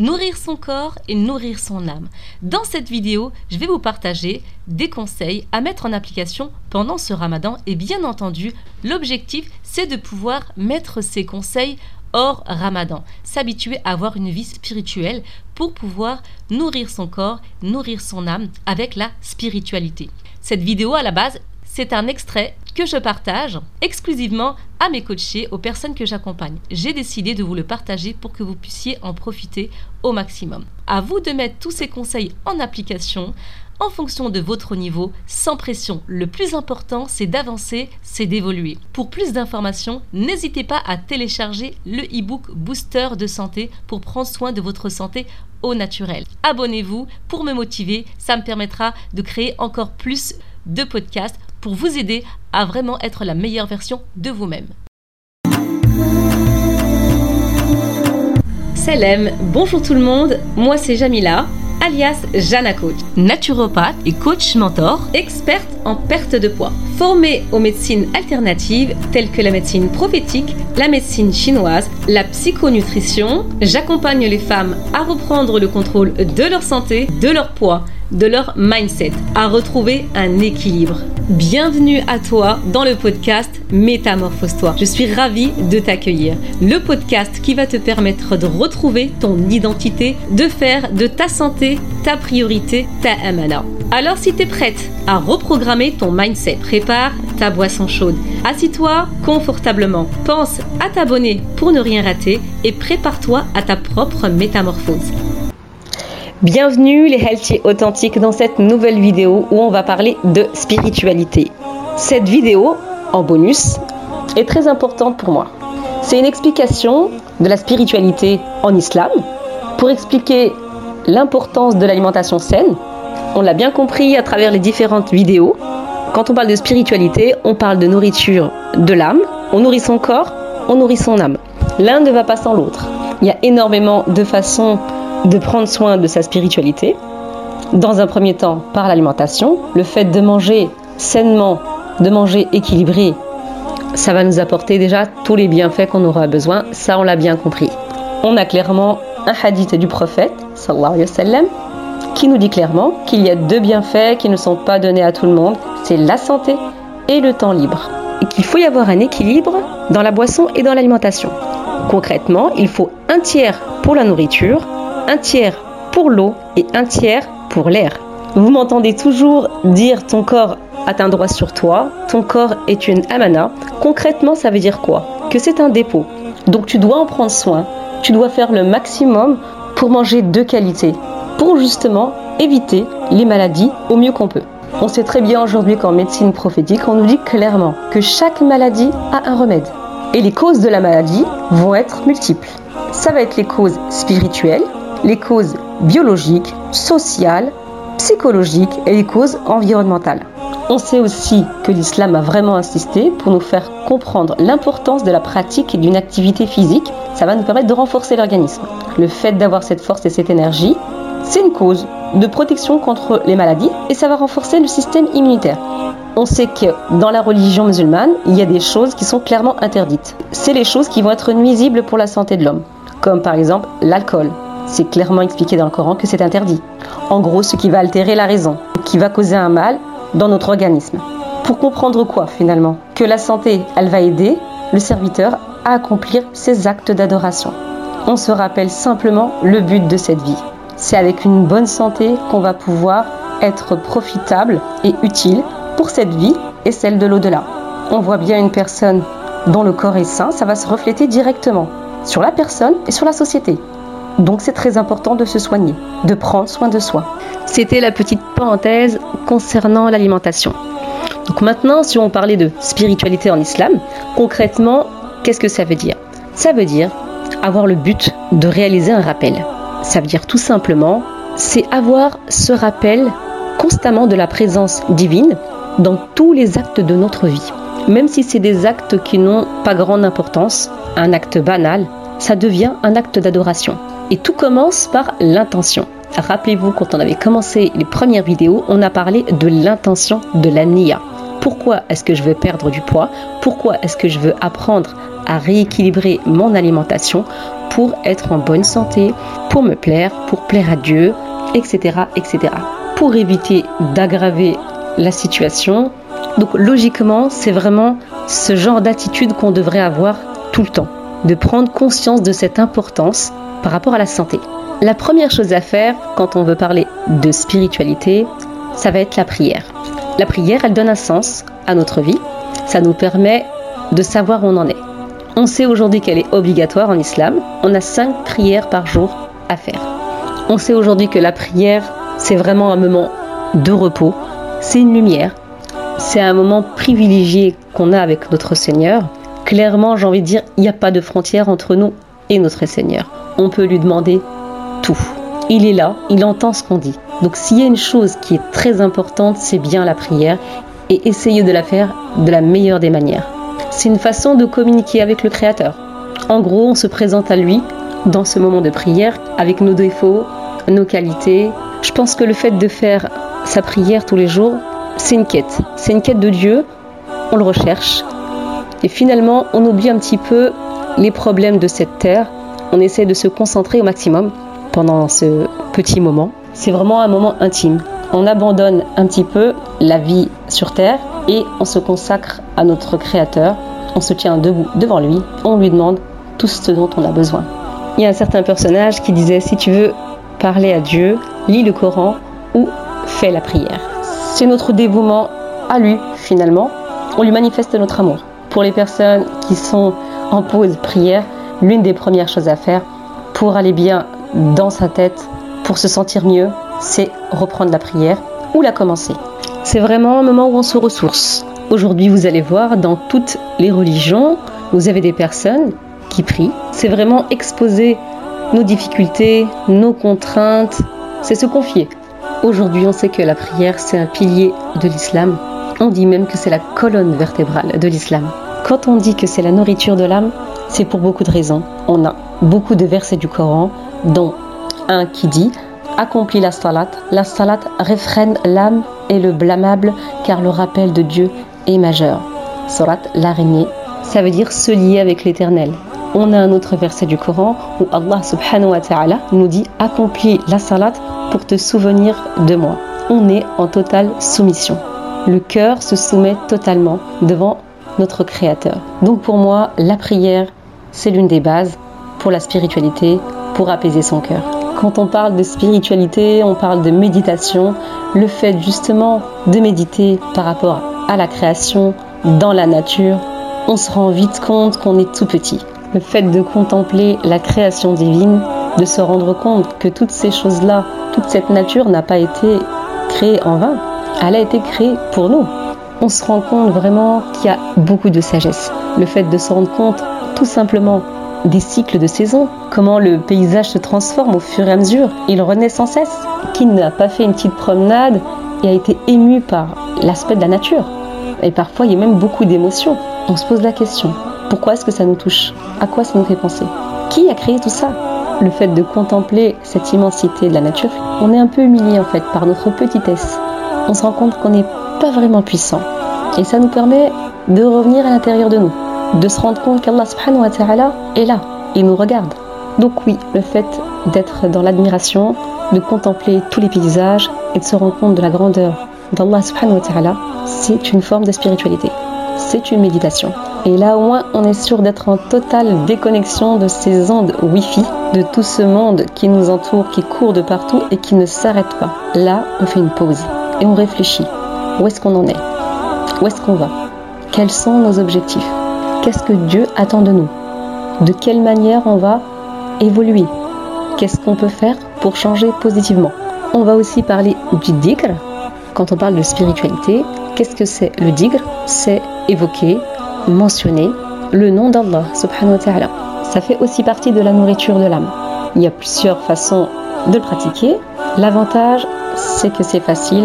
nourrir son corps et nourrir son âme. Dans cette vidéo, je vais vous partager des conseils à mettre en application pendant ce ramadan et bien entendu, l'objectif c'est de pouvoir mettre ces conseils hors ramadan, s'habituer à avoir une vie spirituelle pour pouvoir nourrir son corps, nourrir son âme avec la spiritualité. Cette vidéo à la base, c'est un extrait que je partage exclusivement à mes coachés, aux personnes que j'accompagne. J'ai décidé de vous le partager pour que vous puissiez en profiter au maximum. À vous de mettre tous ces conseils en application en fonction de votre niveau, sans pression. Le plus important, c'est d'avancer, c'est d'évoluer. Pour plus d'informations, n'hésitez pas à télécharger le e-book Booster de santé pour prendre soin de votre santé au naturel. Abonnez-vous pour me motiver, ça me permettra de créer encore plus de podcasts pour vous aider à vraiment être la meilleure version de vous-même. Salam, bonjour tout le monde, moi c'est Jamila, alias Jana Coach, naturopathe et coach mentor, experte en perte de poids, formée aux médecines alternatives telles que la médecine prophétique, la médecine chinoise, la psychonutrition. J'accompagne les femmes à reprendre le contrôle de leur santé, de leur poids de leur mindset, à retrouver un équilibre. Bienvenue à toi dans le podcast Métamorphose-toi. Je suis ravie de t'accueillir. Le podcast qui va te permettre de retrouver ton identité, de faire de ta santé ta priorité, ta amana. Alors si tu es prête à reprogrammer ton mindset, prépare ta boisson chaude. Assis-toi confortablement. Pense à t'abonner pour ne rien rater et prépare-toi à ta propre métamorphose. Bienvenue les Healthy Authentiques dans cette nouvelle vidéo où on va parler de spiritualité. Cette vidéo, en bonus, est très importante pour moi. C'est une explication de la spiritualité en islam pour expliquer l'importance de l'alimentation saine. On l'a bien compris à travers les différentes vidéos. Quand on parle de spiritualité, on parle de nourriture de l'âme. On nourrit son corps, on nourrit son âme. L'un ne va pas sans l'autre. Il y a énormément de façons de prendre soin de sa spiritualité. Dans un premier temps, par l'alimentation, le fait de manger sainement, de manger équilibré, ça va nous apporter déjà tous les bienfaits qu'on aura besoin. Ça, on l'a bien compris. On a clairement un hadith du prophète, sallallahu alayhi wa sallam, qui nous dit clairement qu'il y a deux bienfaits qui ne sont pas donnés à tout le monde, c'est la santé et le temps libre. Et qu'il faut y avoir un équilibre dans la boisson et dans l'alimentation. Concrètement, il faut un tiers pour la nourriture, un tiers pour l'eau et un tiers pour l'air. Vous m'entendez toujours dire ton corps a un droit sur toi, ton corps est une amana. Concrètement, ça veut dire quoi? Que c'est un dépôt. Donc tu dois en prendre soin, tu dois faire le maximum pour manger de qualité, pour justement éviter les maladies au mieux qu'on peut. On sait très bien aujourd'hui qu'en médecine prophétique, on nous dit clairement que chaque maladie a un remède. Et les causes de la maladie vont être multiples. Ça va être les causes spirituelles, les causes biologiques, sociales, psychologiques et les causes environnementales. On sait aussi que l'islam a vraiment insisté pour nous faire comprendre l'importance de la pratique d'une activité physique. Ça va nous permettre de renforcer l'organisme. Le fait d'avoir cette force et cette énergie, c'est une cause de protection contre les maladies et ça va renforcer le système immunitaire. On sait que dans la religion musulmane, il y a des choses qui sont clairement interdites. C'est les choses qui vont être nuisibles pour la santé de l'homme, comme par exemple l'alcool, c'est clairement expliqué dans le Coran que c'est interdit. En gros, ce qui va altérer la raison, qui va causer un mal dans notre organisme. Pour comprendre quoi finalement? Que la santé, elle va aider le serviteur à accomplir ses actes d'adoration. On se rappelle simplement le but de cette vie. C'est avec une bonne santé qu'on va pouvoir être profitable et utile pour cette vie et celle de l'au-delà. On voit bien une personne dont le corps est sain, ça va se refléter directement sur la personne et sur la société. Donc c'est très important de se soigner, de prendre soin de soi. C'était la petite parenthèse concernant l'alimentation. Donc maintenant, si on parlait de spiritualité en islam, concrètement, qu'est-ce que ça veut dire? Ça veut dire avoir le but de réaliser un rappel. Ça veut dire tout simplement, c'est avoir ce rappel constamment de la présence divine dans tous les actes de notre vie. Même si c'est des actes qui n'ont pas grande importance, un acte banal, ça devient un acte d'adoration. Et tout commence par l'intention. Rappelez-vous, quand on avait commencé les premières vidéos, on a parlé de l'intention de la niya. pourquoi est-ce que je veux perdre du poids, pourquoi est-ce que je veux apprendre à rééquilibrer mon alimentation pour être en bonne santé, pour me plaire, pour plaire à Dieu, etc. etc. Pour éviter d'aggraver la situation. Donc logiquement, c'est vraiment ce genre d'attitude qu'on devrait avoir tout le temps, de prendre conscience de cette importance par rapport à la santé. La première chose à faire quand on veut parler de spiritualité, ça va être la prière. La prière, elle donne un sens à notre vie. Ça nous permet de savoir où on en est. On sait aujourd'hui qu'elle est obligatoire en islam. On a cinq prières par jour à faire. On sait aujourd'hui que la prière, c'est vraiment un moment de repos. C'est une lumière. C'est un moment privilégié qu'on a avec notre Seigneur. Clairement, j'ai envie de dire, il n'y a pas de frontière entre nous et notre Seigneur. On peut lui demander tout. Il est là, il entend ce qu'on dit. Donc s'il y a une chose qui est très importante, c'est bien la prière et essayer de la faire de la meilleure des manières. C'est une façon de communiquer avec le Créateur. En gros, on se présente à lui dans ce moment de prière avec nos défauts, nos qualités. Je pense que le fait de faire sa prière tous les jours, c'est une quête. C'est une quête de Dieu. On le recherche. Et finalement, on oublie un petit peu les problèmes de cette terre. On essaie de se concentrer au maximum pendant ce petit moment. C'est vraiment un moment intime. On abandonne un petit peu la vie sur Terre et on se consacre à notre Créateur. On se tient debout devant lui. On lui demande tout ce dont on a besoin. Il y a un certain personnage qui disait si tu veux parler à Dieu, lis le Coran ou fais la prière. C'est notre dévouement à lui finalement. On lui manifeste notre amour. Pour les personnes qui sont en pause prière, l'une des premières choses à faire pour aller bien dans sa tête pour se sentir mieux, c'est reprendre la prière ou la commencer. C'est vraiment un moment où on se ressource. Aujourd'hui, vous allez voir, dans toutes les religions, vous avez des personnes qui prient. C'est vraiment exposer nos difficultés, nos contraintes, c'est se confier. Aujourd'hui, on sait que la prière, c'est un pilier de l'islam. On dit même que c'est la colonne vertébrale de l'islam. Quand on dit que c'est la nourriture de l'âme, c'est pour beaucoup de raisons. On a beaucoup de versets du Coran dont un qui dit Accomplis la salat. La salat réfrène l'âme et le blâmable car le rappel de Dieu est majeur. Surat l'araignée, ça veut dire se lier avec l'éternel. On a un autre verset du Coran où Allah subhanahu wa ta'ala nous dit Accomplis la salat pour te souvenir de moi. On est en totale soumission. Le cœur se soumet totalement devant notre Créateur. Donc pour moi, la prière, c'est l'une des bases pour la spiritualité, pour apaiser son cœur. Quand on parle de spiritualité, on parle de méditation. Le fait justement de méditer par rapport à la création, dans la nature, on se rend vite compte qu'on est tout petit. Le fait de contempler la création divine, de se rendre compte que toutes ces choses-là, toute cette nature n'a pas été créée en vain. Elle a été créée pour nous. On se rend compte vraiment qu'il y a beaucoup de sagesse. Le fait de se rendre compte tout simplement des cycles de saison, comment le paysage se transforme au fur et à mesure, il renaît sans cesse. Qui n'a pas fait une petite promenade et a été ému par l'aspect de la nature Et parfois, il y a même beaucoup d'émotions. On se pose la question, pourquoi est-ce que ça nous touche? À quoi ça nous fait penser? Qui a créé tout ça? Le fait de contempler cette immensité de la nature, on est un peu humilié en fait par notre petitesse. On se rend compte qu'on n'est pas vraiment puissant. Et ça nous permet de revenir à l'intérieur de nous de se rendre compte qu'Allah subhanahu wa ta'ala est là, il nous regarde. Donc oui, le fait d'être dans l'admiration, de contempler tous les paysages et de se rendre compte de la grandeur d'Allah subhanahu wa ta'ala, c'est une forme de spiritualité. C'est une méditation. Et là au moins on est sûr d'être en totale déconnexion de ces ondes Wi-Fi, de tout ce monde qui nous entoure, qui court de partout et qui ne s'arrête pas. Là, on fait une pause et on réfléchit. Où est-ce qu'on en est? Où est-ce qu'on va? Quels sont nos objectifs? Qu'est-ce que Dieu attend de nous? De quelle manière on va évoluer? Qu'est-ce qu'on peut faire pour changer positivement? On va aussi parler du digre. Quand on parle de spiritualité, qu'est-ce que c'est le digre? C'est évoquer, mentionner le nom d'Allah subhanahu wa ta'ala. Ça fait aussi partie de la nourriture de l'âme. Il y a plusieurs façons de le pratiquer. L'avantage, c'est que c'est facile.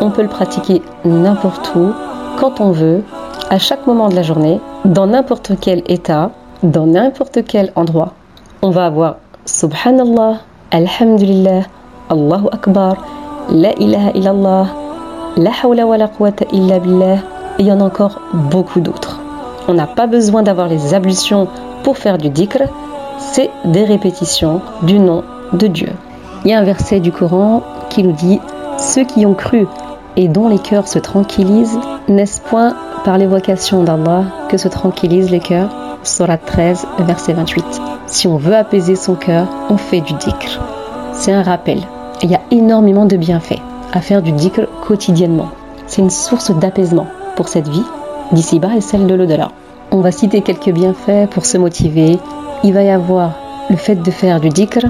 On peut le pratiquer n'importe où, quand on veut, à chaque moment de la journée, dans n'importe quel état, dans n'importe quel endroit, on va avoir Subhanallah, Alhamdulillah, Allahu Akbar, La ilaha illallah, La hawla wa la quwwata illa billah, et il y en a encore beaucoup d'autres. On n'a pas besoin d'avoir les ablutions pour faire du dhikr, c'est des répétitions du nom de Dieu. Il y a un verset du Coran qui nous dit Ceux qui ont cru et dont les cœurs se tranquillisent, n'est-ce point par l'évocation d'Allah que se tranquillisent les cœurs Surat 13, verset 28. Si on veut apaiser son cœur, on fait du dhikr. C'est un rappel. Il y a énormément de bienfaits à faire du dhikr quotidiennement. C'est une source d'apaisement pour cette vie, d'ici-bas et celle de l'au-delà. On va citer quelques bienfaits pour se motiver. Il va y avoir le fait de faire du dhikr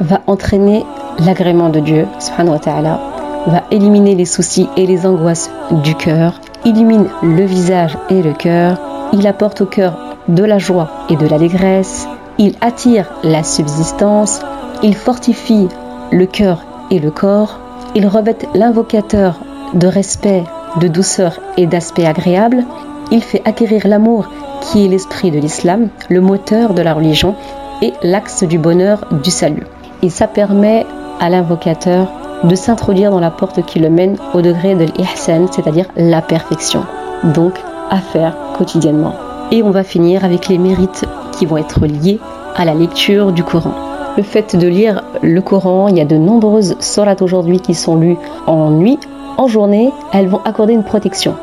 va entraîner l'agrément de Dieu, subhanahu ta'ala, va éliminer les soucis et les angoisses du cœur, illumine le visage et le cœur, il apporte au cœur de la joie et de l'allégresse, il attire la subsistance, il fortifie le cœur et le corps, il revêt l'invocateur de respect, de douceur et d'aspect agréable, il fait acquérir l'amour qui est l'esprit de l'islam, le moteur de la religion et l'axe du bonheur du salut. Et ça permet à l'invocateur de s'introduire dans la porte qui le mène au degré de l'ihsan, c'est-à-dire la perfection. Donc à faire quotidiennement. Et on va finir avec les mérites qui vont être liés à la lecture du Coran. Le fait de lire le Coran, il y a de nombreuses sourates aujourd'hui qui sont lues en nuit, en journée, elles vont accorder une protection,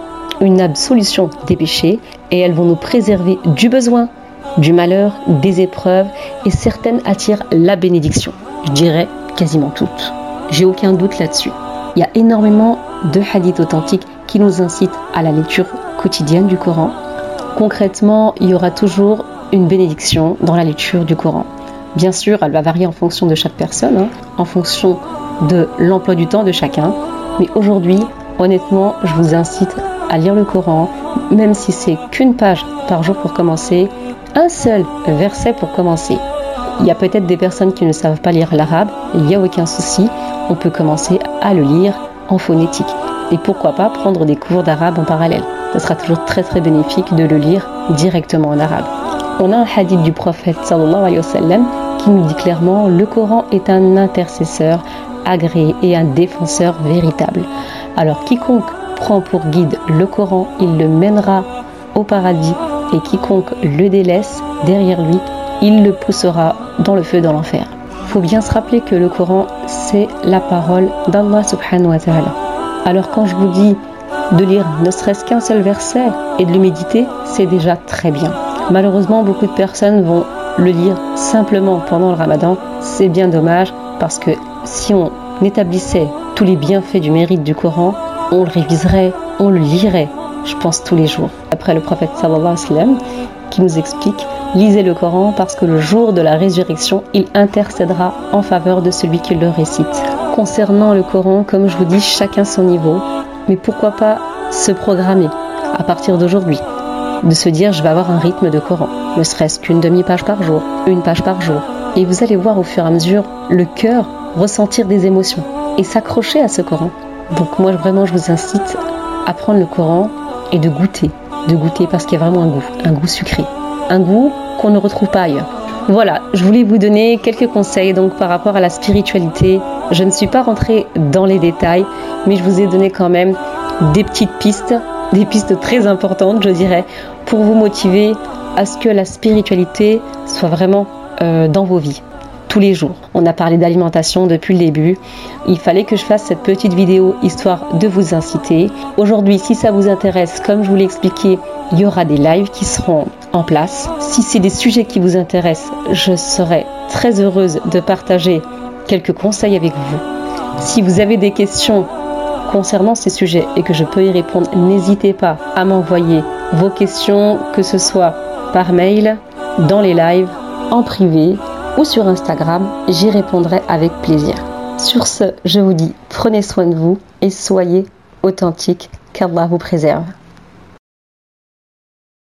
une absolution des péchés et elles vont nous préserver du besoin, du malheur, des épreuves et certaines attirent la bénédiction. Je dirais quasiment toutes. J'ai aucun doute là-dessus. Il y a énormément de hadiths authentiques qui nous incitent à la lecture quotidienne du Coran. Concrètement, il y aura toujours une bénédiction dans la lecture du Coran. Bien sûr, elle va varier en fonction de chaque personne, hein, en fonction de l'emploi du temps de chacun. Mais aujourd'hui, honnêtement, je vous incite à lire le Coran, même si c'est qu'une page par jour pour commencer, un seul verset pour commencer. Il y a peut-être des personnes qui ne savent pas lire l'arabe, il n'y a aucun souci, on peut commencer à le lire en phonétique. Et pourquoi pas prendre des cours d'arabe en parallèle. Ce sera toujours très très bénéfique de le lire directement en arabe. On a un hadith du prophète sallallahu alayhi wa sallam qui nous dit clairement le Coran est un intercesseur agréé et un défenseur véritable. Alors quiconque prend pour guide le Coran, il le mènera au paradis et quiconque le délaisse derrière lui, il le poussera dans le feu dans l'enfer. Faut bien se rappeler que le Coran, c'est la parole d'Allah subhanahu wa ta'ala. Alors quand je vous dis de lire ne serait-ce qu'un seul verset et de le méditer, c'est déjà très bien. Malheureusement, beaucoup de personnes vont le lire simplement pendant le ramadan. C'est bien dommage parce que si on établissait tous les bienfaits du mérite du Coran, on le réviserait, on le lirait, je pense tous les jours. Après le prophète sallallahu alayhi wa qui nous explique lisez le Coran parce que le jour de la résurrection, il intercédera en faveur de celui qui le récite. Concernant le Coran, comme je vous dis, chacun son niveau, mais pourquoi pas se programmer à partir d'aujourd'hui? De se dire je vais avoir un rythme de Coran, ne serait-ce qu'une demi-page par jour, une page par jour. Et vous allez voir au fur et à mesure le cœur ressentir des émotions et s'accrocher à ce Coran. Donc moi vraiment je vous incite à prendre le Coran et de goûter, de goûter parce qu'il y a vraiment un goût, un goût sucré, un goût qu'on ne retrouve pas ailleurs. Voilà, je voulais vous donner quelques conseils donc par rapport à la spiritualité. Je ne suis pas rentrée dans les détails, mais je vous ai donné quand même des petites pistes, des pistes très importantes, je dirais, pour vous motiver à ce que la spiritualité soit vraiment euh, dans vos vies tous les jours. On a parlé d'alimentation depuis le début. Il fallait que je fasse cette petite vidéo histoire de vous inciter. Aujourd'hui, si ça vous intéresse, comme je vous l'ai expliqué, il y aura des lives qui seront en place. Si c'est des sujets qui vous intéressent, je serai très heureuse de partager quelques conseils avec vous. Si vous avez des questions concernant ces sujets et que je peux y répondre, n'hésitez pas à m'envoyer vos questions, que ce soit par mail, dans les lives, en privé ou sur Instagram, j'y répondrai avec plaisir. Sur ce, je vous dis prenez soin de vous et soyez authentiques, qu'Allah vous préserve.